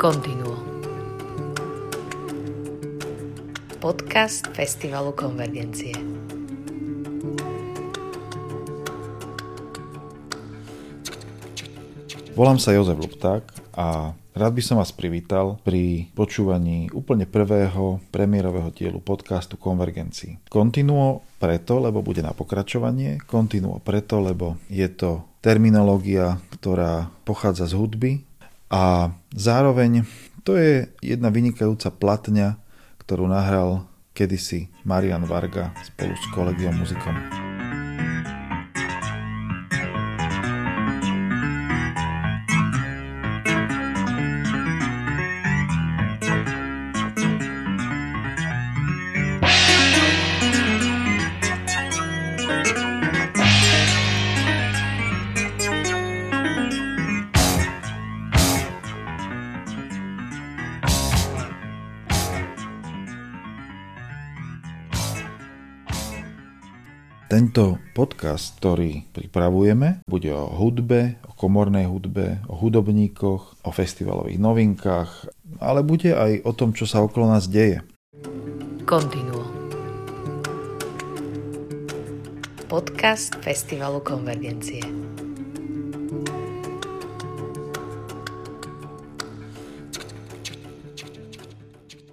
Continuo. Podcast Festivalu Konvergencie. Volám sa Jozef Lupták a rád by som vás privítal pri počúvaní úplne prvého premiérového dielu podcastu Konvergencii. Continuo preto, lebo bude na pokračovanie, continuo preto, lebo je to terminológia, ktorá pochádza z hudby a zároveň to je jedna vynikajúca platňa, ktorú nahral kedysi Marian Varga spolu s kolegiom muzikom. Podcast, ktorý pripravujeme, bude o hudbe, o komornej hudbe, o hudobníkoch, o festivalových novinkách, ale bude aj o tom, čo sa okolo nás deje. Continuo. Podcast Festivalu Konvergencie.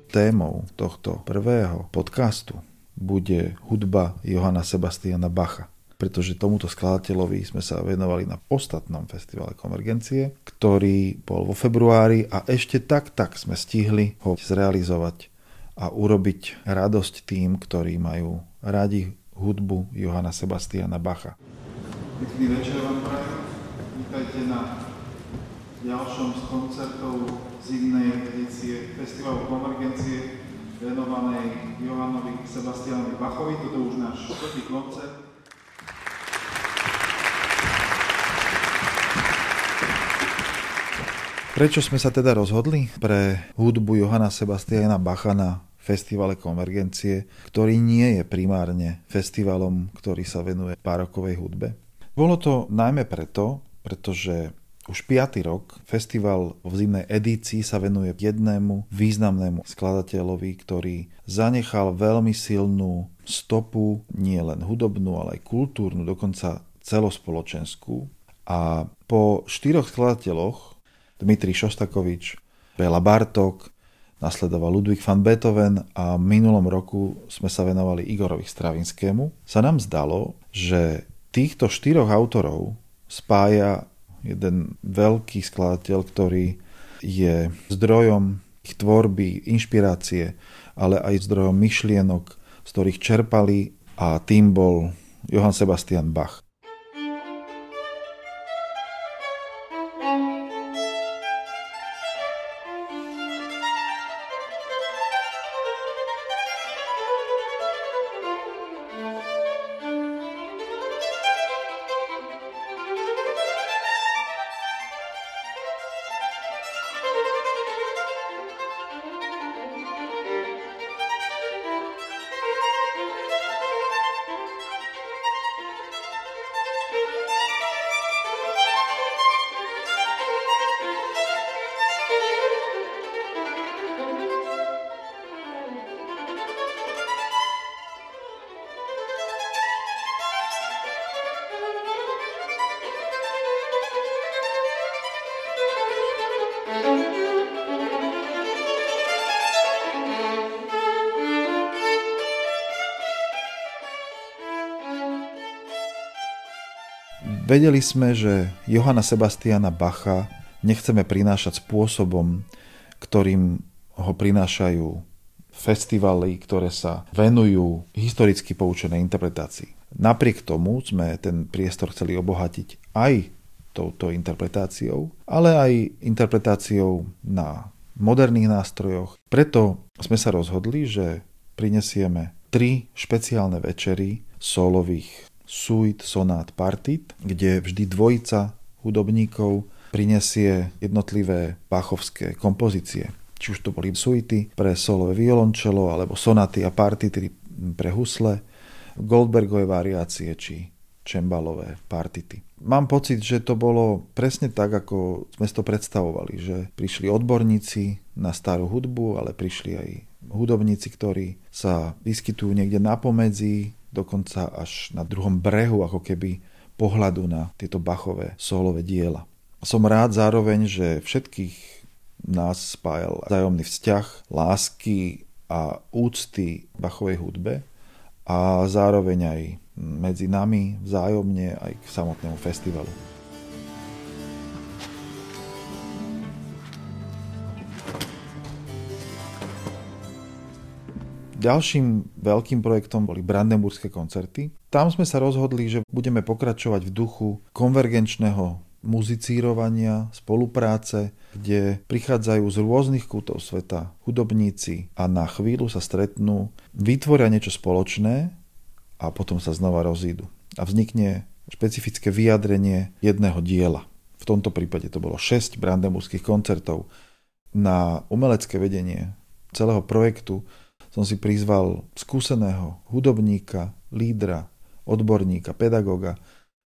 Témou tohto prvého podcastu bude hudba Johana Sebastiana Bacha pretože tomuto skladateľovi sme sa venovali na ostatnom festivale Konvergencie, ktorý bol vo februári a ešte tak, tak sme stihli ho zrealizovať a urobiť radosť tým, ktorí majú radi hudbu Johana Sebastiana Bacha. Pekný večer vám prajem. Vítajte na ďalšom z koncertov zimnej edície Festivalu Konvergencie venovanej Johanovi Sebastianovi Bachovi. Toto už náš štvrtý koncert. Prečo sme sa teda rozhodli pre hudbu Johana Sebastiana Bacha na festivale Konvergencie, ktorý nie je primárne festivalom, ktorý sa venuje párokovej hudbe? Bolo to najmä preto, pretože už piatý rok festival v zimnej edícii sa venuje jednému významnému skladateľovi, ktorý zanechal veľmi silnú stopu, nie len hudobnú, ale aj kultúrnu, dokonca celospoločenskú. A po štyroch skladateľoch, Dmitri Šostakovič, Bela Bartok, nasledoval Ludwig van Beethoven a v minulom roku sme sa venovali Igorovi Stravinskému, sa nám zdalo, že týchto štyroch autorov spája jeden veľký skladateľ, ktorý je zdrojom ich tvorby, inšpirácie, ale aj zdrojom myšlienok, z ktorých čerpali a tým bol Johann Sebastian Bach. Vedeli sme, že Johana Sebastiana Bacha nechceme prinášať spôsobom, ktorým ho prinášajú festivaly, ktoré sa venujú historicky poučenej interpretácii. Napriek tomu sme ten priestor chceli obohatiť aj touto interpretáciou, ale aj interpretáciou na moderných nástrojoch. Preto sme sa rozhodli, že prinesieme tri špeciálne večery solových suit, sonát, partit, kde vždy dvojica hudobníkov prinesie jednotlivé bachovské kompozície. Či už to boli suity pre solové violončelo, alebo sonaty a partity pre husle, Goldbergové variácie, či čembalové partity. Mám pocit, že to bolo presne tak, ako sme to predstavovali, že prišli odborníci na starú hudbu, ale prišli aj hudobníci, ktorí sa vyskytujú niekde na pomedzi, dokonca až na druhom brehu, ako keby pohľadu na tieto Bachové solové diela. Som rád zároveň, že všetkých nás spájal zájomný vzťah, lásky a úcty Bachovej hudbe a zároveň aj medzi nami vzájomne aj k samotnému festivalu. Ďalším veľkým projektom boli Brandenburské koncerty. Tam sme sa rozhodli, že budeme pokračovať v duchu konvergenčného muzicírovania, spolupráce, kde prichádzajú z rôznych kútov sveta hudobníci a na chvíľu sa stretnú, vytvoria niečo spoločné a potom sa znova rozídu. A vznikne špecifické vyjadrenie jedného diela. V tomto prípade to bolo 6 brandenburských koncertov. Na umelecké vedenie celého projektu som si prizval skúseného hudobníka, lídra, odborníka, pedagoga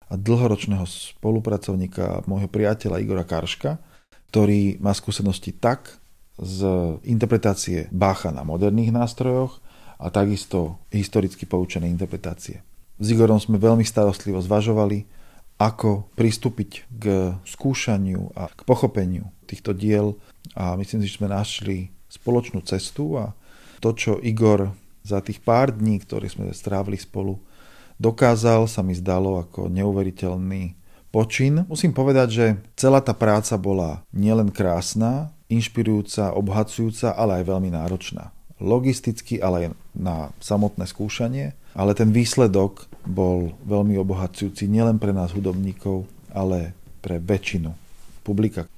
a dlhoročného spolupracovníka môjho priateľa Igora Karška, ktorý má skúsenosti tak z interpretácie Bacha na moderných nástrojoch, a takisto historicky poučené interpretácie. S Igorom sme veľmi starostlivo zvažovali, ako pristúpiť k skúšaniu a k pochopeniu týchto diel a myslím si, že sme našli spoločnú cestu a to, čo Igor za tých pár dní, ktoré sme strávili spolu, dokázal, sa mi zdalo ako neuveriteľný počin. Musím povedať, že celá tá práca bola nielen krásna, inšpirujúca, obhacujúca, ale aj veľmi náročná logisticky, ale aj na samotné skúšanie. Ale ten výsledok bol veľmi obohacujúci nielen pre nás hudobníkov, ale pre väčšinu publika.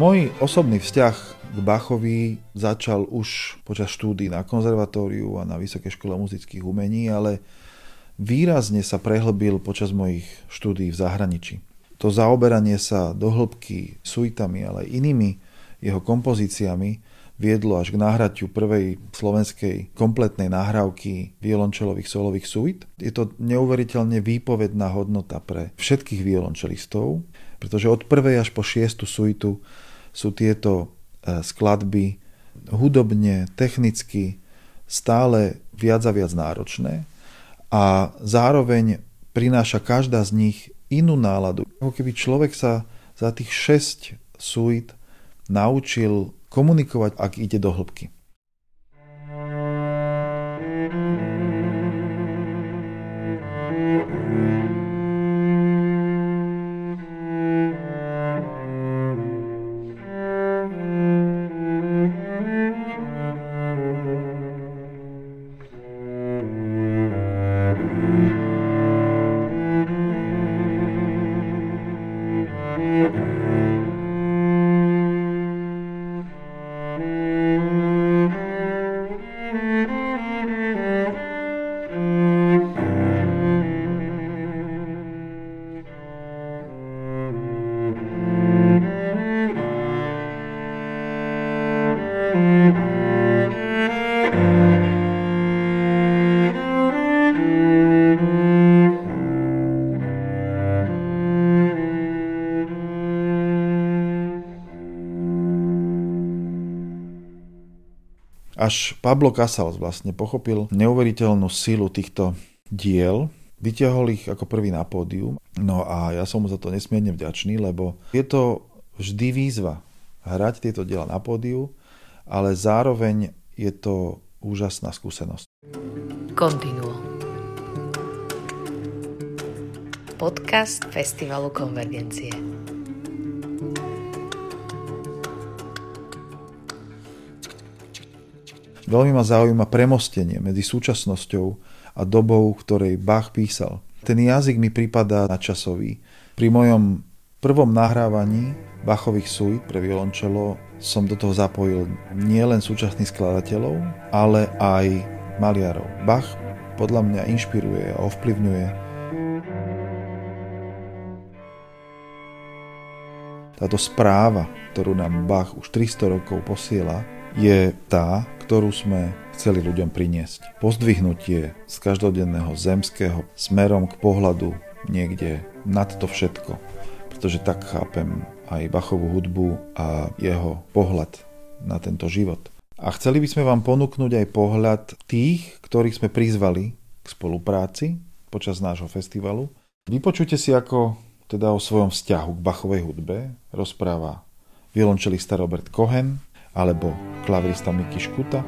Môj osobný vzťah k Bachovi začal už počas štúdy na konzervatóriu a na Vysokej škole muzických umení, ale výrazne sa prehlbil počas mojich štúdí v zahraničí. To zaoberanie sa do hĺbky suitami, ale aj inými jeho kompozíciami viedlo až k náhratiu prvej slovenskej kompletnej nahrávky violončelových solových suit. Je to neuveriteľne výpovedná hodnota pre všetkých violončelistov, pretože od prvej až po šiestu suitu sú tieto e, skladby hudobne, technicky stále viac a viac náročné a zároveň prináša každá z nich inú náladu. Ako keby človek sa za tých 6 suit naučil komunikovať, ak ide do hĺbky. Música Až Pablo Casals vlastne pochopil neuveriteľnú silu týchto diel, vyťahol ich ako prvý na pódium, no a ja som mu za to nesmierne vďačný, lebo je to vždy výzva hrať tieto diela na pódiu, ale zároveň je to úžasná skúsenosť. Continuo. Podcast Festivalu Konvergencie. Veľmi ma zaujíma premostenie medzi súčasnosťou a dobou, ktorej Bach písal. Ten jazyk mi pripadá načasový. Pri mojom prvom nahrávaní Bachových suit pre violončelo som do toho zapojil nielen súčasných skladateľov, ale aj maliarov. Bach podľa mňa inšpiruje a ovplyvňuje táto správa, ktorú nám Bach už 300 rokov posiela, je tá, ktorú sme chceli ľuďom priniesť. Pozdvihnutie z každodenného zemského smerom k pohľadu niekde nad to všetko. Pretože tak chápem aj Bachovú hudbu a jeho pohľad na tento život. A chceli by sme vám ponúknuť aj pohľad tých, ktorých sme prizvali k spolupráci počas nášho festivalu. Vypočujte si, ako teda o svojom vzťahu k Bachovej hudbe rozpráva violončelista Robert Cohen, alebo klavrista Miki Skuta,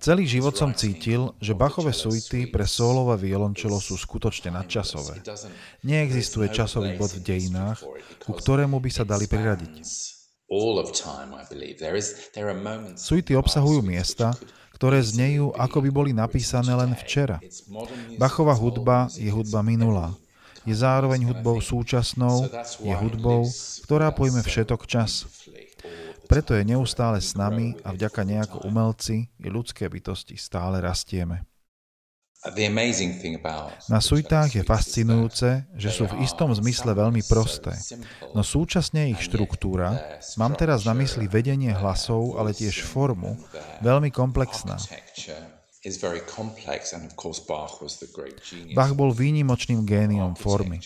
Celý život som cítil, že Bachové suity pre sólové violončelo sú skutočne nadčasové. Neexistuje časový bod v dejinách, ku ktorému by sa dali priradiť. Suity obsahujú miesta, ktoré znejú, ako by boli napísané len včera. Bachová hudba je hudba minulá. Je zároveň hudbou súčasnou, je hudbou, ktorá pojme všetok čas. Preto je neustále s nami a vďaka nejako umelci i ľudské bytosti stále rastieme. Na suitách je fascinujúce, že sú v istom zmysle veľmi prosté, no súčasne ich štruktúra, mám teraz na mysli vedenie hlasov, ale tiež formu, veľmi komplexná. Bach bol výnimočným géniom formy.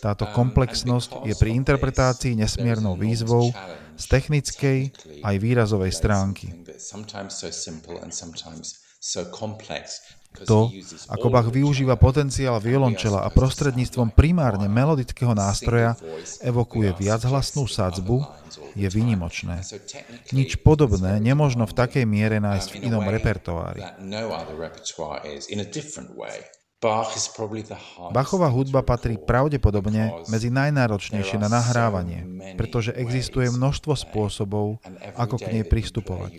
Táto komplexnosť je pri interpretácii nesmiernou výzvou z technickej aj výrazovej stránky. To, ako Bach využíva potenciál violončela a prostredníctvom primárne melodického nástroja evokuje viachlasnú sadzbu, je výnimočné. Nič podobné nemožno v takej miere nájsť v inom repertoári. Bachová hudba patrí pravdepodobne medzi najnáročnejšie na nahrávanie, pretože existuje množstvo spôsobov, ako k nej pristupovať.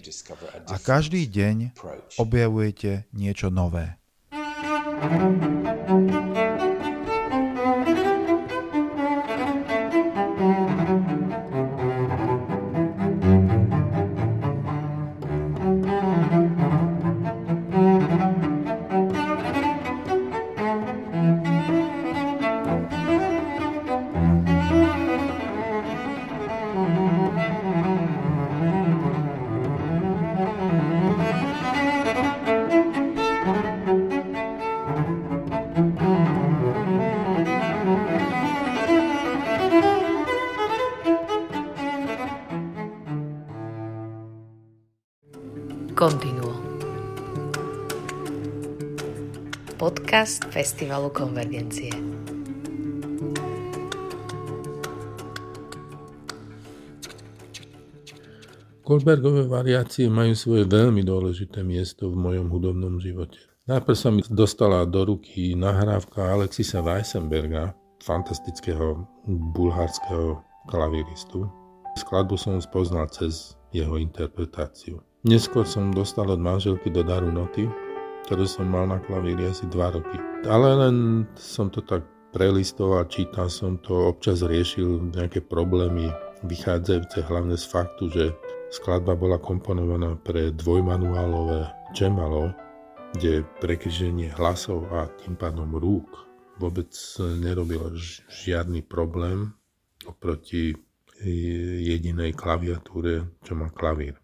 A každý deň objavujete niečo nové. thank you Podcast Festivalu Konvergencie. Goldbergové variácie majú svoje veľmi dôležité miesto v mojom hudobnom živote. Najprv sa mi dostala do ruky nahrávka Alexisa Weissenberga, fantastického bulharského klaviristu. Skladbu som spoznal cez jeho interpretáciu. Neskôr som dostal od manželky do daru noty, ktoré som mal na klavíri asi 2 roky. Ale len som to tak prelistoval, čítal som to, občas riešil nejaké problémy vychádzajúce hlavne z faktu, že skladba bola komponovaná pre dvojmanuálové džemalo, kde prekryženie hlasov a tým pádom rúk vôbec nerobilo žiadny problém oproti jedinej klaviatúre, čo má klavír.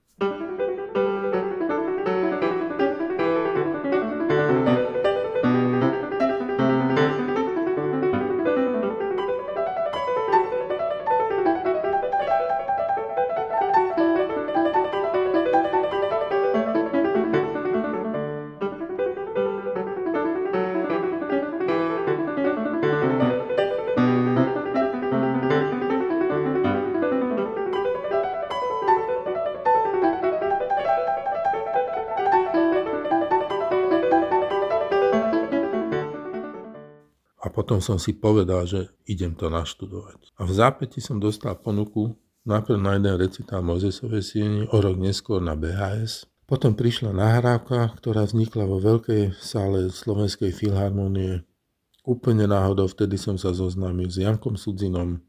Som si povedal, že idem to naštudovať. A v zápäti som dostal ponuku najprv na jeden recitál Mozesovej sieni, o rok neskôr na BHS. Potom prišla nahrávka, ktorá vznikla vo veľkej sále Slovenskej filharmonie. Úplne náhodou vtedy som sa zoznámil s Jankom Sudzinom,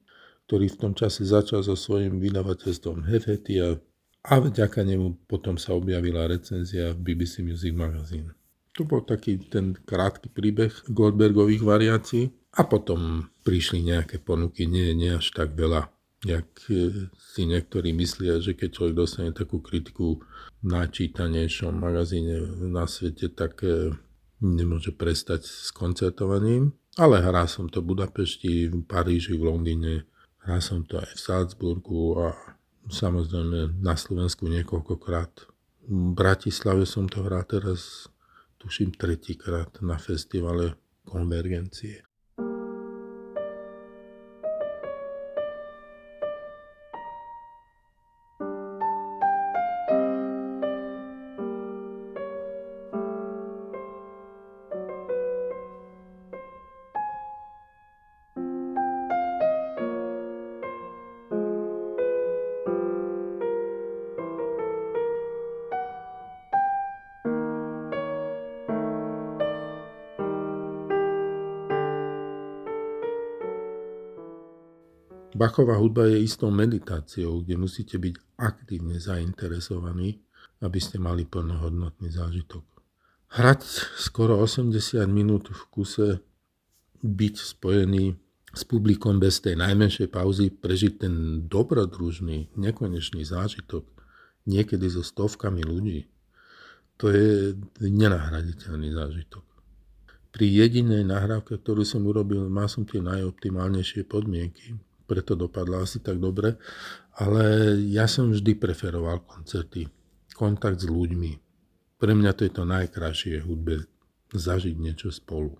ktorý v tom čase začal so svojím vydavateľstvom Hefetia a vďaka nemu potom sa objavila recenzia v BBC Music Magazine. To bol taký ten krátky príbeh Goldbergových variácií. A potom prišli nejaké ponuky, nie, nie až tak veľa, jak e, si niektorí myslia, že keď človek dostane takú kritiku v najčítanejšom magazíne na svete, tak e, nemôže prestať s koncertovaním. Ale hral som to v Budapešti, v Paríži, v Londýne, hral som to aj v Salzburgu a samozrejme na Slovensku niekoľkokrát. V Bratislave som to hral teraz tuším tretíkrát na festivale konvergencie. Bachová hudba je istou meditáciou, kde musíte byť aktívne zainteresovaní, aby ste mali plnohodnotný zážitok. Hrať skoro 80 minút v kuse, byť spojený s publikom bez tej najmenšej pauzy, prežiť ten dobrodružný, nekonečný zážitok, niekedy so stovkami ľudí, to je nenahraditeľný zážitok. Pri jedinej nahrávke, ktorú som urobil, mal som tie najoptimálnejšie podmienky preto dopadla asi tak dobre, ale ja som vždy preferoval koncerty, kontakt s ľuďmi. Pre mňa to je to najkrajšie hudbe, zažiť niečo spolu.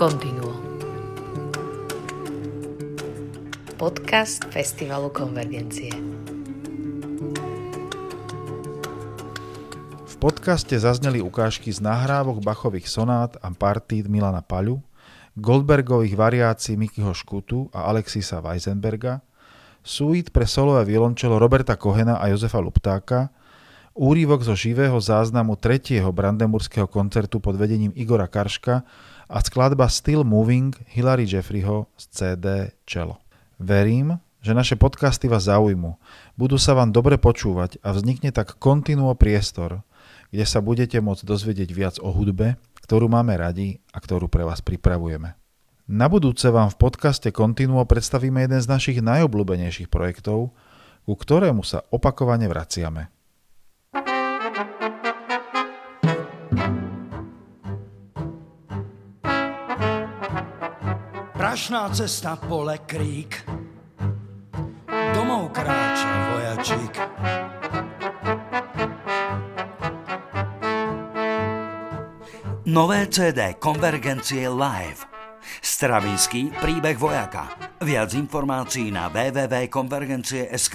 Continuo. Podcast Festivalu Konvergencie. V podcaste zazneli ukážky z nahrávok Bachových sonát a partít Milana Paľu, Goldbergových variácií Mikyho Škutu a Alexisa Weisenberga, suite pre solové violončelo Roberta Kohena a Jozefa Luptáka, úrivok zo živého záznamu tretieho brandemurského koncertu pod vedením Igora Karška a skladba Still Moving Hilary Jeffreyho z CD Čelo. Verím, že naše podcasty vás zaujmu, budú sa vám dobre počúvať a vznikne tak kontinuo priestor, kde sa budete môcť dozvedieť viac o hudbe, ktorú máme radi a ktorú pre vás pripravujeme. Na budúce vám v podcaste Continuo predstavíme jeden z našich najobľúbenejších projektov, ku ktorému sa opakovane vraciame. Prašná cesta pole krík, domov kráča vojačík. Nové CD Konvergencie Live. Stravinský príbeh vojaka. Viac informácií na www.konvergencie.sk.